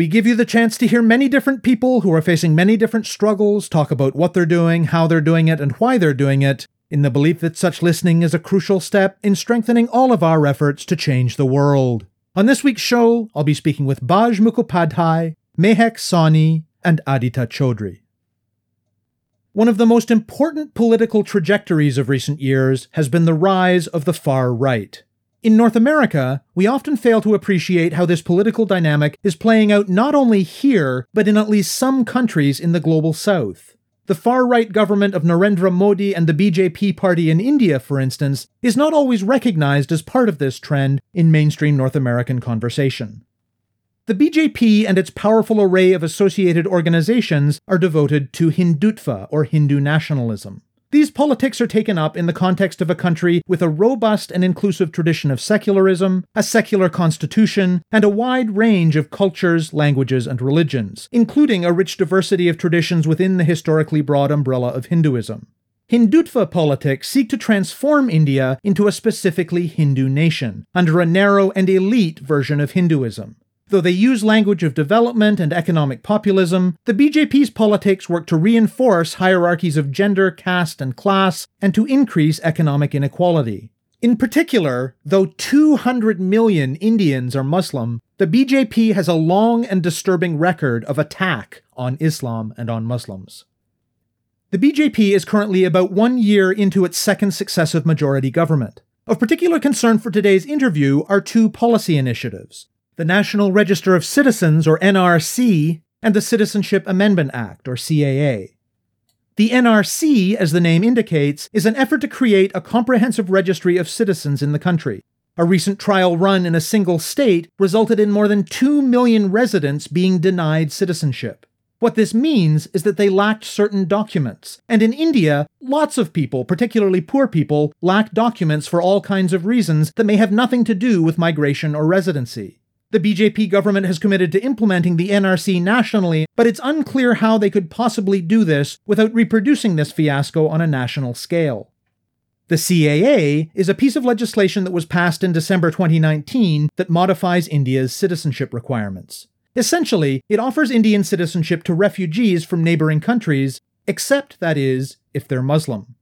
We give you the chance to hear many different people who are facing many different struggles talk about what they're doing, how they're doing it, and why they're doing it, in the belief that such listening is a crucial step in strengthening all of our efforts to change the world. On this week's show, I'll be speaking with Baj Mukhopadhyay, Mehek Sawhney, and Aditya Chaudhry. One of the most important political trajectories of recent years has been the rise of the far right. In North America, we often fail to appreciate how this political dynamic is playing out not only here, but in at least some countries in the global south. The far right government of Narendra Modi and the BJP party in India, for instance, is not always recognized as part of this trend in mainstream North American conversation. The BJP and its powerful array of associated organizations are devoted to Hindutva, or Hindu nationalism. These politics are taken up in the context of a country with a robust and inclusive tradition of secularism, a secular constitution, and a wide range of cultures, languages, and religions, including a rich diversity of traditions within the historically broad umbrella of Hinduism. Hindutva politics seek to transform India into a specifically Hindu nation, under a narrow and elite version of Hinduism. Though they use language of development and economic populism, the BJP's politics work to reinforce hierarchies of gender, caste, and class, and to increase economic inequality. In particular, though 200 million Indians are Muslim, the BJP has a long and disturbing record of attack on Islam and on Muslims. The BJP is currently about one year into its second successive majority government. Of particular concern for today's interview are two policy initiatives the National Register of Citizens, or NRC, and the Citizenship Amendment Act, or CAA. The NRC, as the name indicates, is an effort to create a comprehensive registry of citizens in the country. A recent trial run in a single state resulted in more than 2 million residents being denied citizenship. What this means is that they lacked certain documents. And in India, lots of people, particularly poor people, lack documents for all kinds of reasons that may have nothing to do with migration or residency. The BJP government has committed to implementing the NRC nationally, but it's unclear how they could possibly do this without reproducing this fiasco on a national scale. The CAA is a piece of legislation that was passed in December 2019 that modifies India's citizenship requirements. Essentially, it offers Indian citizenship to refugees from neighboring countries, except, that is, if they're Muslim.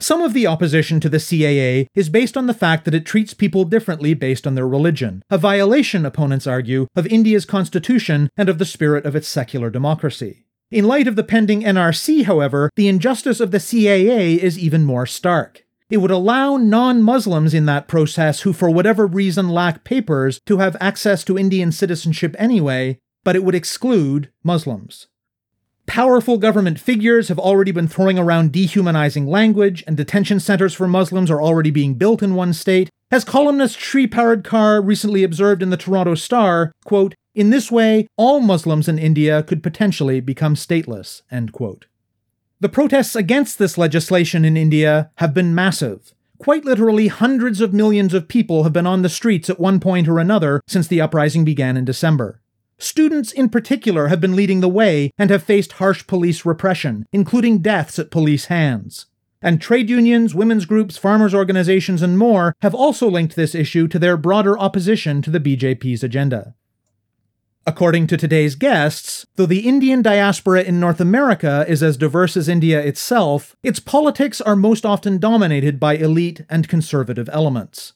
Some of the opposition to the CAA is based on the fact that it treats people differently based on their religion, a violation, opponents argue, of India's constitution and of the spirit of its secular democracy. In light of the pending NRC, however, the injustice of the CAA is even more stark. It would allow non Muslims in that process who, for whatever reason, lack papers to have access to Indian citizenship anyway, but it would exclude Muslims. Powerful government figures have already been throwing around dehumanizing language, and detention centers for Muslims are already being built in one state. As columnist Shree Paradkar recently observed in the Toronto Star, quote, in this way, all Muslims in India could potentially become stateless, end quote. The protests against this legislation in India have been massive. Quite literally, hundreds of millions of people have been on the streets at one point or another since the uprising began in December. Students in particular have been leading the way and have faced harsh police repression, including deaths at police hands. And trade unions, women's groups, farmers' organizations, and more have also linked this issue to their broader opposition to the BJP's agenda. According to today's guests, though the Indian diaspora in North America is as diverse as India itself, its politics are most often dominated by elite and conservative elements.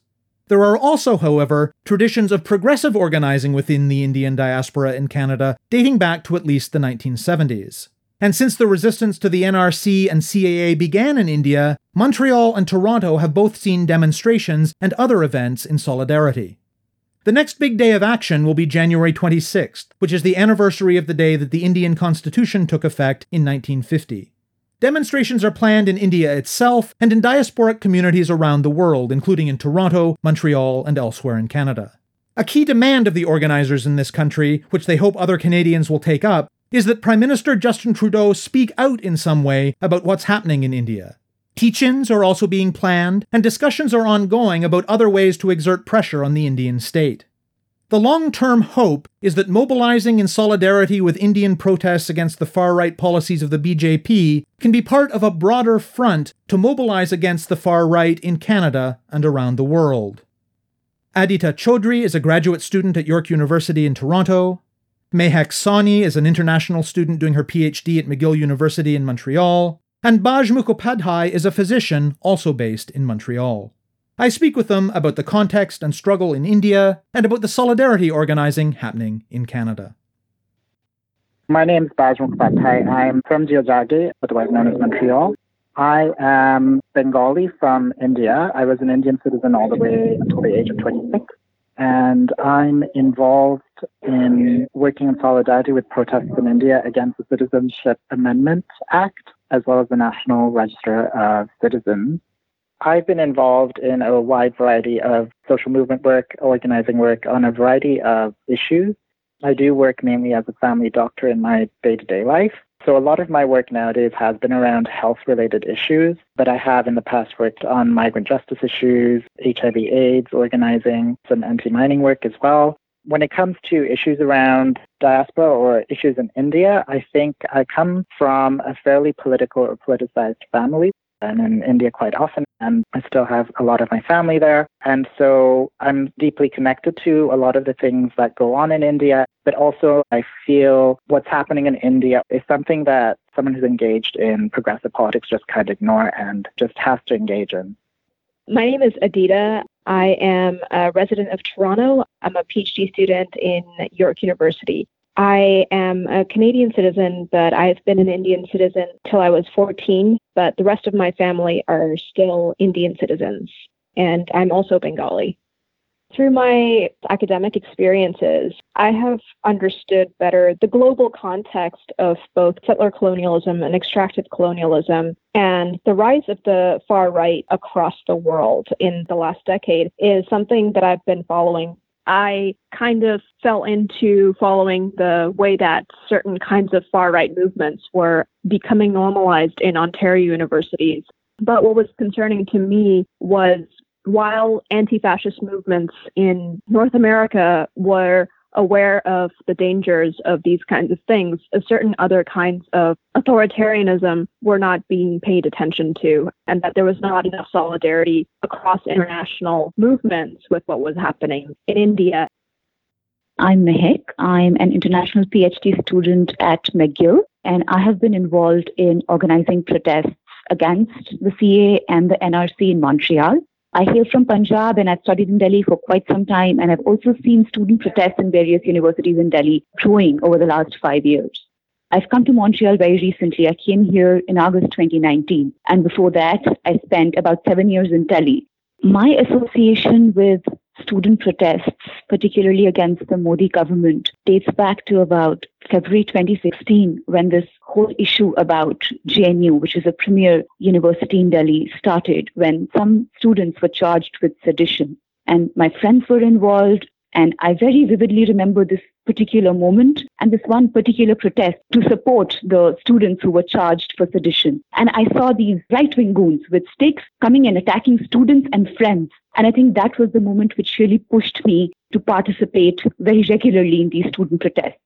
There are also, however, traditions of progressive organizing within the Indian diaspora in Canada dating back to at least the 1970s. And since the resistance to the NRC and CAA began in India, Montreal and Toronto have both seen demonstrations and other events in solidarity. The next big day of action will be January 26th, which is the anniversary of the day that the Indian Constitution took effect in 1950. Demonstrations are planned in India itself and in diasporic communities around the world, including in Toronto, Montreal, and elsewhere in Canada. A key demand of the organizers in this country, which they hope other Canadians will take up, is that Prime Minister Justin Trudeau speak out in some way about what's happening in India. Teach ins are also being planned, and discussions are ongoing about other ways to exert pressure on the Indian state. The long term hope is that mobilizing in solidarity with Indian protests against the far right policies of the BJP can be part of a broader front to mobilize against the far right in Canada and around the world. Adita Chaudhry is a graduate student at York University in Toronto. Mehak Sawhney is an international student doing her PhD at McGill University in Montreal. And Baj Mukhopadhyay is a physician also based in Montreal. I speak with them about the context and struggle in India and about the solidarity organizing happening in Canada. My name is Baj Mukhopadhyay. I'm from Tiohtià:ke, otherwise known as Montreal. I am Bengali from India. I was an Indian citizen all the way until the age of 26. And I'm involved in working in solidarity with protests in India against the Citizenship Amendment Act, as well as the National Register of Citizens. I've been involved in a wide variety of social movement work, organizing work on a variety of issues. I do work mainly as a family doctor in my day to day life. So a lot of my work nowadays has been around health related issues, but I have in the past worked on migrant justice issues, HIV AIDS organizing, some anti mining work as well. When it comes to issues around diaspora or issues in India, I think I come from a fairly political or politicized family. I'm in India quite often, and I still have a lot of my family there. And so I'm deeply connected to a lot of the things that go on in India. But also, I feel what's happening in India is something that someone who's engaged in progressive politics just can't ignore and just has to engage in. My name is Adita. I am a resident of Toronto. I'm a PhD student in York University. I am a Canadian citizen, but I've been an Indian citizen till I was 14, but the rest of my family are still Indian citizens. And I'm also Bengali. Through my academic experiences, I have understood better the global context of both settler colonialism and extractive colonialism and the rise of the far right across the world in the last decade is something that I've been following I kind of fell into following the way that certain kinds of far right movements were becoming normalized in Ontario universities. But what was concerning to me was while anti fascist movements in North America were aware of the dangers of these kinds of things, certain other kinds of authoritarianism were not being paid attention to, and that there was not enough solidarity across international movements with what was happening in India. I'm Mehak. I'm an international PhD student at McGill, and I have been involved in organizing protests against the CA and the NRC in Montreal. I hail from Punjab and I've studied in Delhi for quite some time, and I've also seen student protests in various universities in Delhi growing over the last five years. I've come to Montreal very recently. I came here in August 2019, and before that, I spent about seven years in Delhi. My association with student protests, particularly against the Modi government, dates back to about February 2016 when this whole issue about JNU, which is a premier university in Delhi, started, when some students were charged with sedition. And my friends were involved, and I very vividly remember this particular moment and this one particular protest to support the students who were charged for sedition. And I saw these right wing goons with sticks coming and attacking students and friends. And I think that was the moment which really pushed me to participate very regularly in these student protests.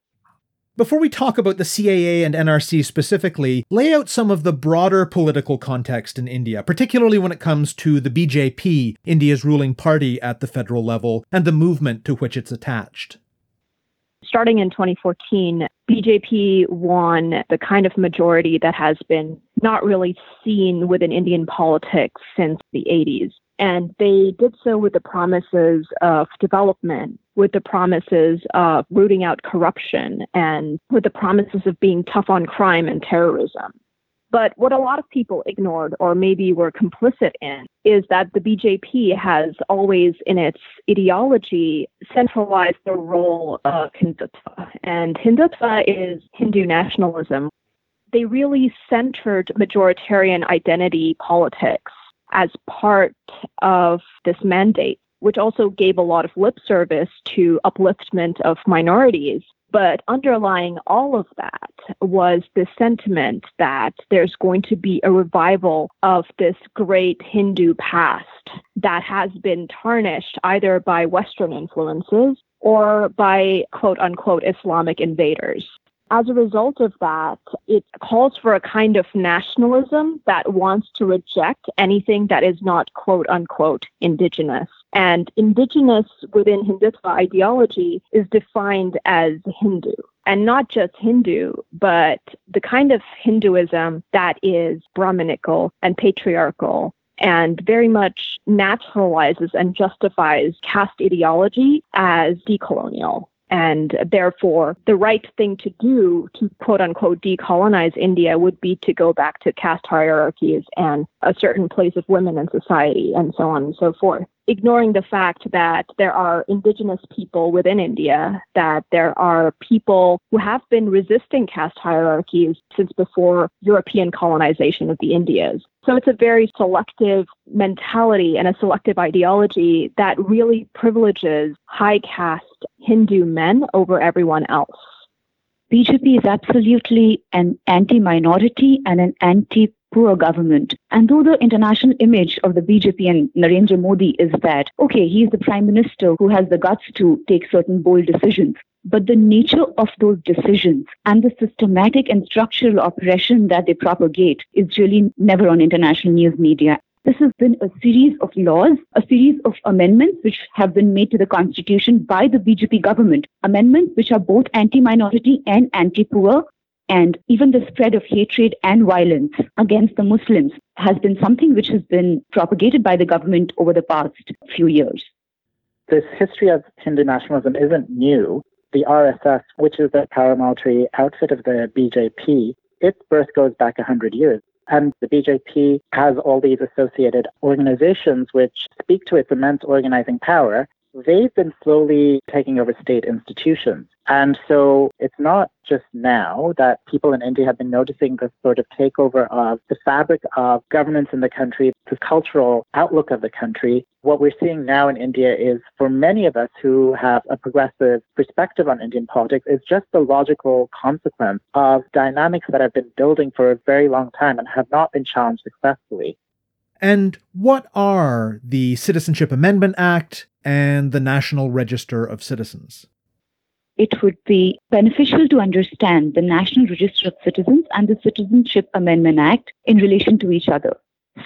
Before we talk about the CAA and NRC specifically, lay out some of the broader political context in India, particularly when it comes to the BJP, India's ruling party at the federal level, and the movement to which it's attached. Starting in 2014, BJP won the kind of majority that has been not really seen within Indian politics since the 80s. And they did so with the promises of development, with the promises of rooting out corruption, and with the promises of being tough on crime and terrorism. But what a lot of people ignored or maybe were complicit in is that the BJP has always, in its ideology, centralized the role of Hindutva. And Hindutva is Hindu nationalism. They really centered majoritarian identity politics as part of this mandate, which also gave a lot of lip service to upliftment of minorities. But underlying all of that was the sentiment that there's going to be a revival of this great Hindu past that has been tarnished either by Western influences or by quote unquote Islamic invaders. As a result of that, it calls for a kind of nationalism that wants to reject anything that is not quote unquote indigenous. And indigenous within Hindutva ideology is defined as Hindu. And not just Hindu, but the kind of Hinduism that is Brahminical and patriarchal and very much naturalizes and justifies caste ideology as decolonial. And therefore, the right thing to do to quote unquote decolonize India would be to go back to caste hierarchies and a certain place of women in society and so on and so forth ignoring the fact that there are indigenous people within India, that there are people who have been resisting caste hierarchies since before European colonization of the Indias. So it's a very selective mentality and a selective ideology that really privileges high caste Hindu men over everyone else. BJP is absolutely an anti minority and an anti poor government. And though the international image of the BJP and Narendra Modi is that, okay, he's the prime minister who has the guts to take certain bold decisions, but the nature of those decisions and the systematic and structural oppression that they propagate is really never on international news media. This has been a series of laws, a series of amendments which have been made to the constitution by the BJP government. Amendments which are both anti minority and anti poor, and even the spread of hatred and violence against the Muslims has been something which has been propagated by the government over the past few years. This history of Hindu nationalism isn't new. The RSS, which is the paramilitary outfit of the BJP, its birth goes back 100 years. And the BJP has all these associated organizations which speak to its immense organizing power they've been slowly taking over state institutions. And so it's not just now that people in India have been noticing this sort of takeover of the fabric of governance in the country, the cultural outlook of the country. What we're seeing now in India is for many of us who have a progressive perspective on Indian politics is just the logical consequence of dynamics that have been building for a very long time and have not been challenged successfully. And what are the Citizenship Amendment Act and the National Register of Citizens? It would be beneficial to understand the National Register of Citizens and the Citizenship Amendment Act in relation to each other.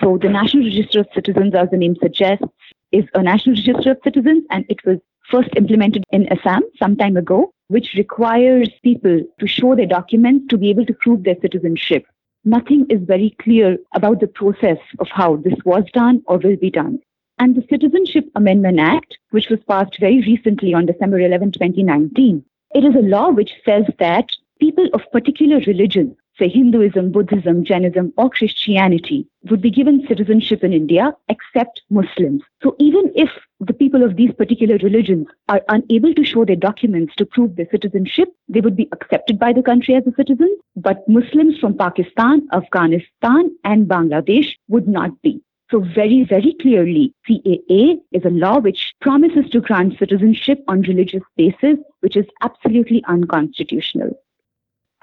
So, the National Register of Citizens, as the name suggests, is a national register of citizens, and it was first implemented in Assam some time ago, which requires people to show their documents to be able to prove their citizenship nothing is very clear about the process of how this was done or will be done. And the Citizenship Amendment Act, which was passed very recently on December 11, 2019, it is a law which says that people of particular religion say Hinduism, Buddhism, Jainism, or Christianity, would be given citizenship in India except Muslims. So even if the people of these particular religions are unable to show their documents to prove their citizenship, they would be accepted by the country as a citizen. But Muslims from Pakistan, Afghanistan, and Bangladesh would not be. So very, very clearly, CAA is a law which promises to grant citizenship on religious basis, which is absolutely unconstitutional.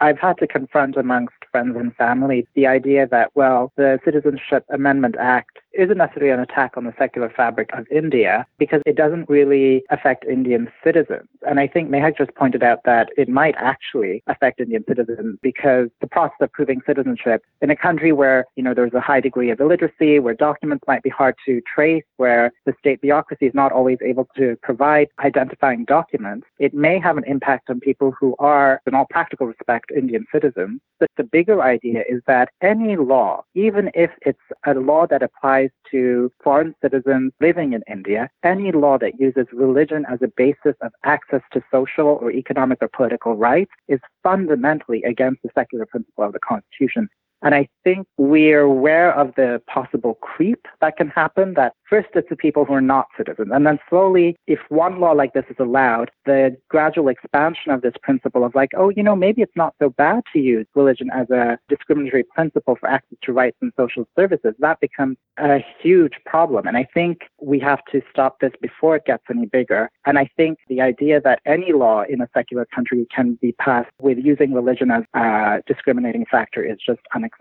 I've had to confront amongst friends and family the idea that, well, the Citizenship Amendment Act isn't necessarily an attack on the secular fabric of India because it doesn't really affect Indian citizens. And I think Mehak just pointed out that it might actually affect Indian citizens because the process of proving citizenship in a country where, you know, there's a high degree of illiteracy, where documents might be hard to trace, where the state bureaucracy is not always able to provide identifying documents, it may have an impact on people who are, in all practical respect, Indian citizens. But the bigger idea is that any law, even if it's a law that applies to foreign citizens living in India. Any law that uses religion as a basis of access to social or economic or political rights is fundamentally against the secular principle of the Constitution. And I think we're aware of the possible creep that can happen that first it's the people who are not citizens. And then slowly, if one law like this is allowed, the gradual expansion of this principle of like, oh, you know, maybe it's not so bad to use religion as a discriminatory principle for access to rights and social services, that becomes a huge problem. And I think we have to stop this before it gets any bigger. And I think the idea that any law in a secular country can be passed with using religion as a discriminating factor is just unacceptable.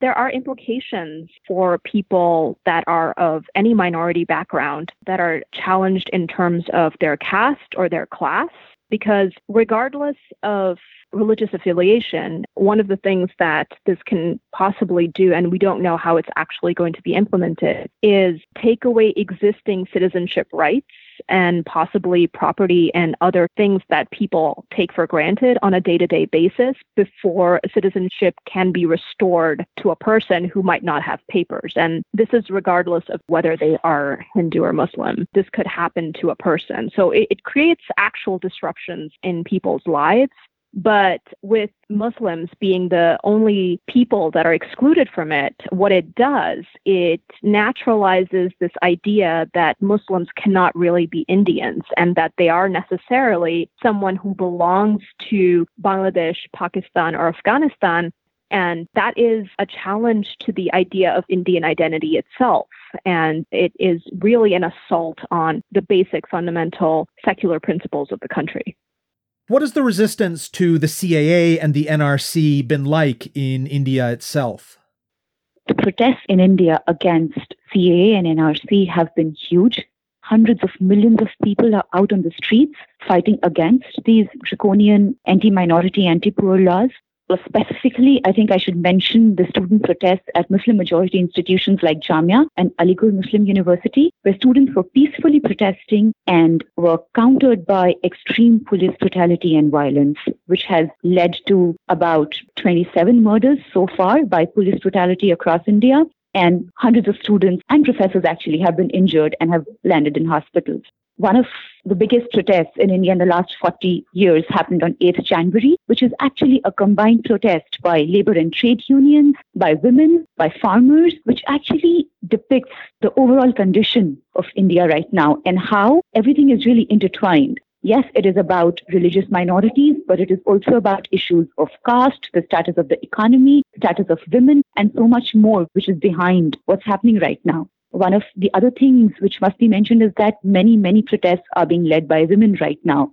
There are implications for people that are of any minority background that are challenged in terms of their caste or their class, because regardless of religious affiliation, one of the things that this can possibly do, and we don't know how it's actually going to be implemented, is take away existing citizenship rights and possibly property and other things that people take for granted on a day to day basis before citizenship can be restored to a person who might not have papers. And this is regardless of whether they are Hindu or Muslim. This could happen to a person. So it, it creates actual disruptions in people's lives but with Muslims being the only people that are excluded from it, what it does, it naturalizes this idea that Muslims cannot really be Indians and that they are necessarily someone who belongs to Bangladesh, Pakistan, or Afghanistan. And that is a challenge to the idea of Indian identity itself. And it is really an assault on the basic fundamental secular principles of the country. What has the resistance to the CAA and the NRC been like in India itself? The protests in India against CAA and NRC have been huge. Hundreds of millions of people are out on the streets fighting against these draconian anti minority, anti poor laws. Specifically, I think I should mention the student protests at Muslim majority institutions like Jamia and Aligarh Muslim University, where students were peacefully protesting and were countered by extreme police brutality and violence, which has led to about 27 murders so far by police brutality across India. And hundreds of students and professors actually have been injured and have landed in hospitals. One of the biggest protests in India in the last 40 years happened on 8th January, which is actually a combined protest by labor and trade unions, by women, by farmers, which actually depicts the overall condition of India right now and how everything is really intertwined. Yes, it is about religious minorities, but it is also about issues of caste, the status of the economy, status of women, and so much more, which is behind what's happening right now. One of the other things which must be mentioned is that many, many protests are being led by women right now.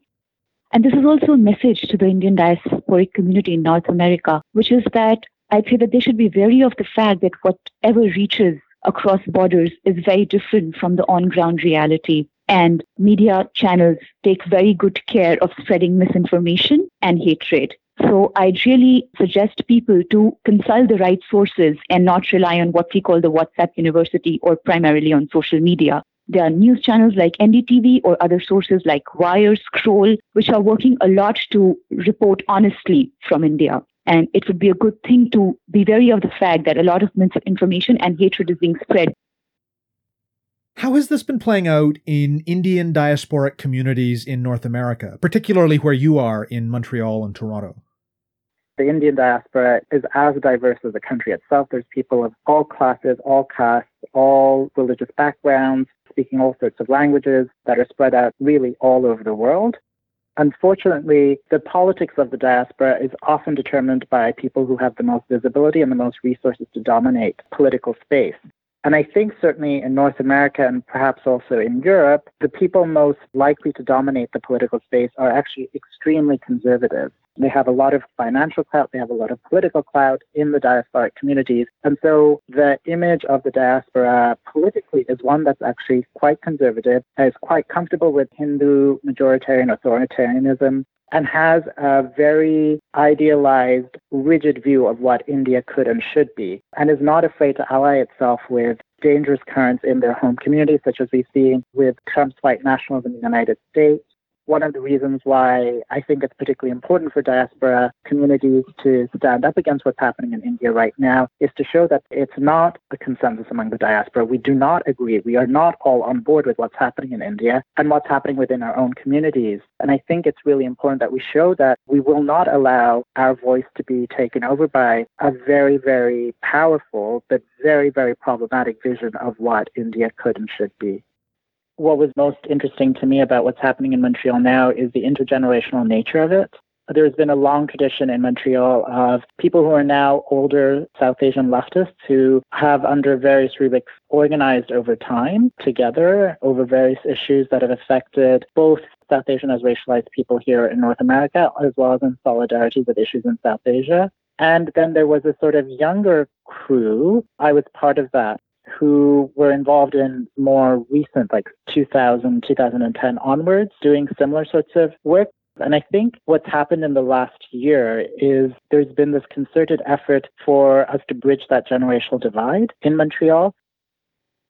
And this is also a message to the Indian diasporic community in North America, which is that I'd say that they should be wary of the fact that whatever reaches across borders is very different from the on ground reality. And media channels take very good care of spreading misinformation and hatred. So I'd really suggest people to consult the right sources and not rely on what we call the WhatsApp University or primarily on social media. There are news channels like NDTV or other sources like Wire, Scroll, which are working a lot to report honestly from India. And it would be a good thing to be wary of the fact that a lot of misinformation and hatred is being spread. How has this been playing out in Indian diasporic communities in North America, particularly where you are in Montreal and Toronto? The Indian diaspora is as diverse as the country itself. There's people of all classes, all castes, all religious backgrounds, speaking all sorts of languages that are spread out really all over the world. Unfortunately, the politics of the diaspora is often determined by people who have the most visibility and the most resources to dominate political space. And I think certainly in North America and perhaps also in Europe, the people most likely to dominate the political space are actually extremely conservative. They have a lot of financial clout, they have a lot of political clout in the diasporic communities. And so the image of the diaspora politically is one that's actually quite conservative, is quite comfortable with Hindu majoritarian authoritarianism, and has a very idealized, rigid view of what India could and should be, and is not afraid to ally itself with dangerous currents in their home communities, such as we've seen with Trump's white nationalism in the United States, one of the reasons why I think it's particularly important for diaspora communities to stand up against what's happening in India right now is to show that it's not a consensus among the diaspora. We do not agree. We are not all on board with what's happening in India and what's happening within our own communities. And I think it's really important that we show that we will not allow our voice to be taken over by a very, very powerful but very, very problematic vision of what India could and should be what was most interesting to me about what's happening in Montreal now is the intergenerational nature of it. There's been a long tradition in Montreal of people who are now older South Asian leftists who have, under various rubrics, organized over time together over various issues that have affected both South Asian as racialized people here in North America, as well as in solidarity with issues in South Asia. And then there was a sort of younger crew. I was part of that who were involved in more recent, like 2000, 2010 onwards, doing similar sorts of work. And I think what's happened in the last year is there's been this concerted effort for us to bridge that generational divide in Montreal.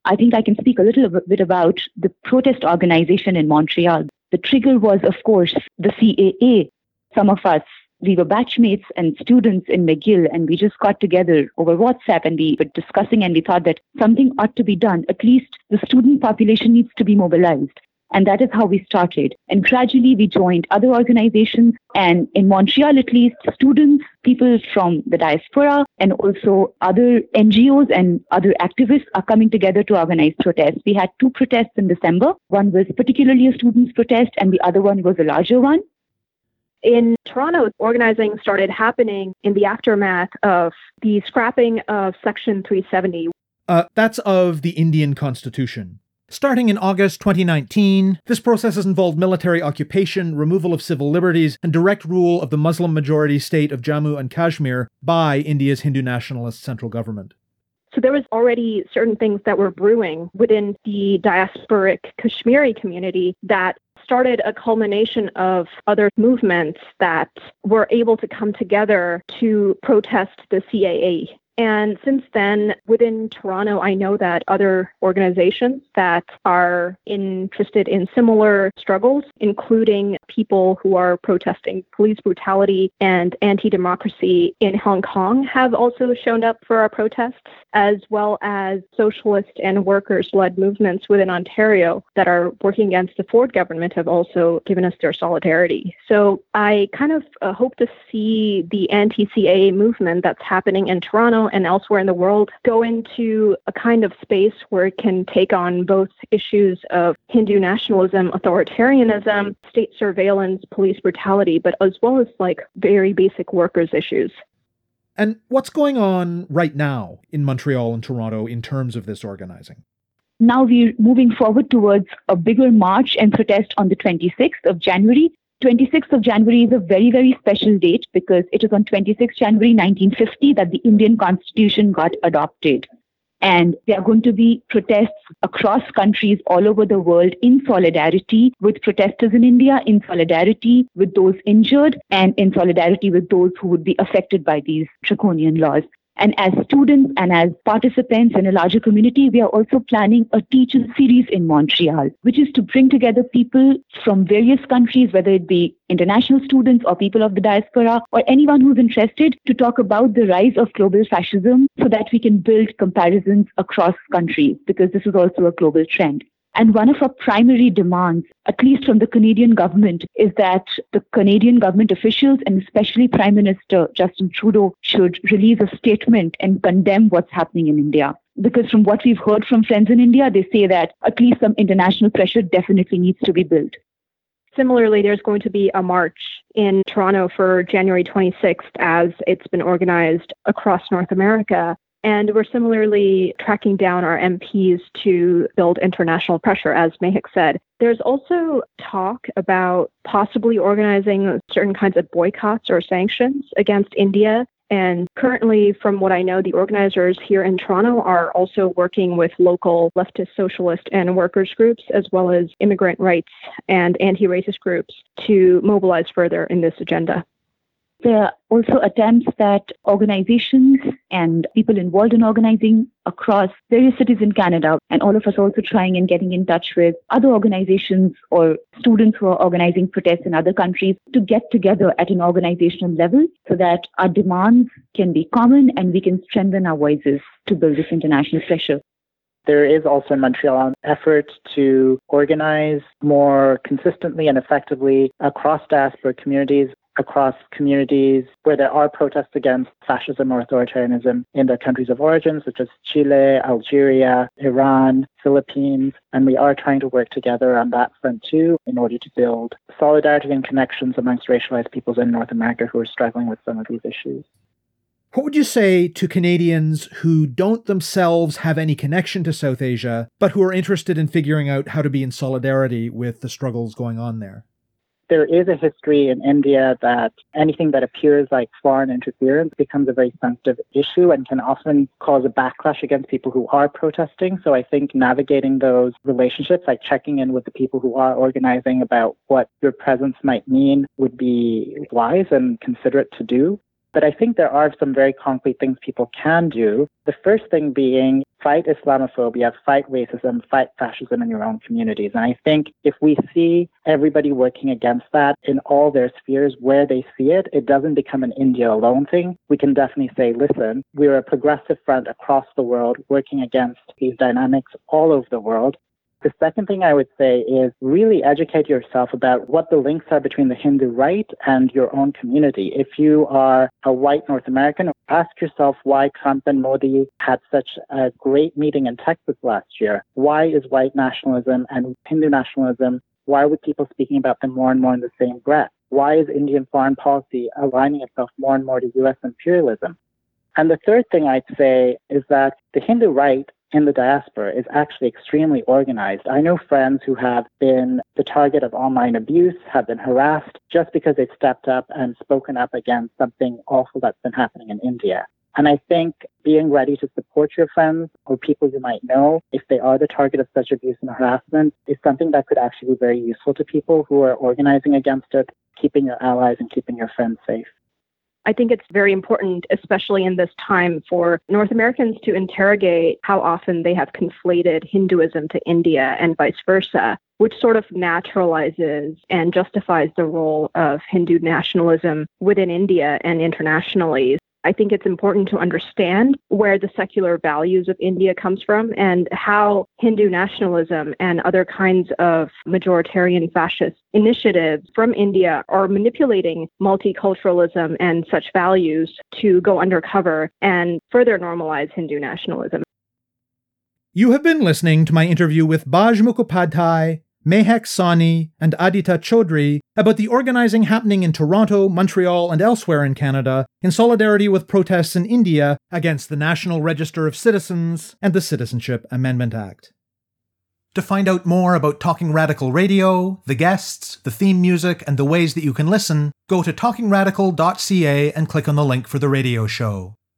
I think I can speak a little bit about the protest organization in Montreal. The trigger was, of course, the CAA. Some of us we were batchmates and students in McGill, and we just got together over WhatsApp and we were discussing, and we thought that something ought to be done. At least the student population needs to be mobilized. And that is how we started. And gradually we joined other organizations. And in Montreal, at least, students, people from the diaspora, and also other NGOs and other activists are coming together to organize protests. We had two protests in December. One was particularly a students' protest, and the other one was a larger one. In Toronto, organizing started happening in the aftermath of the scrapping of Section 370. Uh, that's of the Indian Constitution. Starting in August 2019, this process has involved military occupation, removal of civil liberties, and direct rule of the Muslim majority state of Jammu and Kashmir by India's Hindu nationalist central government. So there was already certain things that were brewing within the diasporic Kashmiri community that started a culmination of other movements that were able to come together to protest the CAA and since then, within Toronto, I know that other organizations that are interested in similar struggles, including people who are protesting police brutality and anti democracy in Hong Kong, have also shown up for our protests, as well as socialist and workers led movements within Ontario that are working against the Ford government have also given us their solidarity. So I kind of uh, hope to see the anti CAA movement that's happening in Toronto and elsewhere in the world go into a kind of space where it can take on both issues of Hindu nationalism, authoritarianism, state surveillance, police brutality, but as well as like very basic workers' issues. And what's going on right now in Montreal and Toronto in terms of this organizing? Now we're moving forward towards a bigger march and protest on the 26th of January 26th of January is a very, very special date because it was on 26th January 1950 that the Indian Constitution got adopted. And there are going to be protests across countries all over the world in solidarity with protesters in India, in solidarity with those injured, and in solidarity with those who would be affected by these draconian laws. And as students and as participants in a larger community, we are also planning a teach-in series in Montreal, which is to bring together people from various countries, whether it be international students or people of the diaspora or anyone who's interested to talk about the rise of global fascism so that we can build comparisons across countries because this is also a global trend. And one of our primary demands, at least from the Canadian government, is that the Canadian government officials and especially Prime Minister Justin Trudeau should release a statement and condemn what's happening in India. Because from what we've heard from friends in India, they say that at least some international pressure definitely needs to be built. Similarly, there's going to be a march in Toronto for January 26th as it's been organized across North America. And we're similarly tracking down our MPs to build international pressure, as Mehik said. There's also talk about possibly organizing certain kinds of boycotts or sanctions against India. And currently, from what I know, the organizers here in Toronto are also working with local leftist, socialist, and workers groups, as well as immigrant rights and anti racist groups to mobilize further in this agenda. There are also attempts that organizations and people involved in organizing across various cities in Canada, and all of us also trying and getting in touch with other organizations or students who are organizing protests in other countries to get together at an organizational level so that our demands can be common and we can strengthen our voices to build this international pressure. There is also in Montreal an effort to organize more consistently and effectively across diaspora communities across communities where there are protests against fascism or authoritarianism in their countries of origin, such as Chile, Algeria, Iran, Philippines. And we are trying to work together on that front too in order to build solidarity and connections amongst racialized peoples in North America who are struggling with some of these issues. What would you say to Canadians who don't themselves have any connection to South Asia, but who are interested in figuring out how to be in solidarity with the struggles going on there? There is a history in India that anything that appears like foreign interference becomes a very sensitive issue and can often cause a backlash against people who are protesting. So I think navigating those relationships, like checking in with the people who are organizing about what your presence might mean, would be wise and considerate to do. But I think there are some very concrete things people can do. The first thing being fight Islamophobia, fight racism, fight fascism in your own communities. And I think if we see everybody working against that in all their spheres where they see it, it doesn't become an India alone thing. We can definitely say, listen, we're a progressive front across the world working against these dynamics all over the world. The second thing I would say is really educate yourself about what the links are between the Hindu right and your own community. If you are a white North American, ask yourself why Trump and Modi had such a great meeting in Texas last year. Why is white nationalism and Hindu nationalism, why are people speaking about them more and more in the same breath? Why is Indian foreign policy aligning itself more and more to U.S. imperialism? And the third thing I'd say is that the Hindu right in the diaspora is actually extremely organized. I know friends who have been the target of online abuse, have been harassed just because they've stepped up and spoken up against something awful that's been happening in India. And I think being ready to support your friends or people you might know if they are the target of such abuse and harassment is something that could actually be very useful to people who are organizing against it, keeping your allies and keeping your friends safe. I think it's very important, especially in this time, for North Americans to interrogate how often they have conflated Hinduism to India and vice versa, which sort of naturalizes and justifies the role of Hindu nationalism within India and internationally. I think it's important to understand where the secular values of India comes from and how Hindu nationalism and other kinds of majoritarian fascist initiatives from India are manipulating multiculturalism and such values to go undercover and further normalize Hindu nationalism. You have been listening to my interview with Baj Mukhopadhyay, Mehek Sawhney, and Adita Chaudhry about the organizing happening in Toronto, Montreal, and elsewhere in Canada in solidarity with protests in India against the National Register of Citizens and the Citizenship Amendment Act. To find out more about Talking Radical Radio, the guests, the theme music, and the ways that you can listen, go to talkingradical.ca and click on the link for the radio show.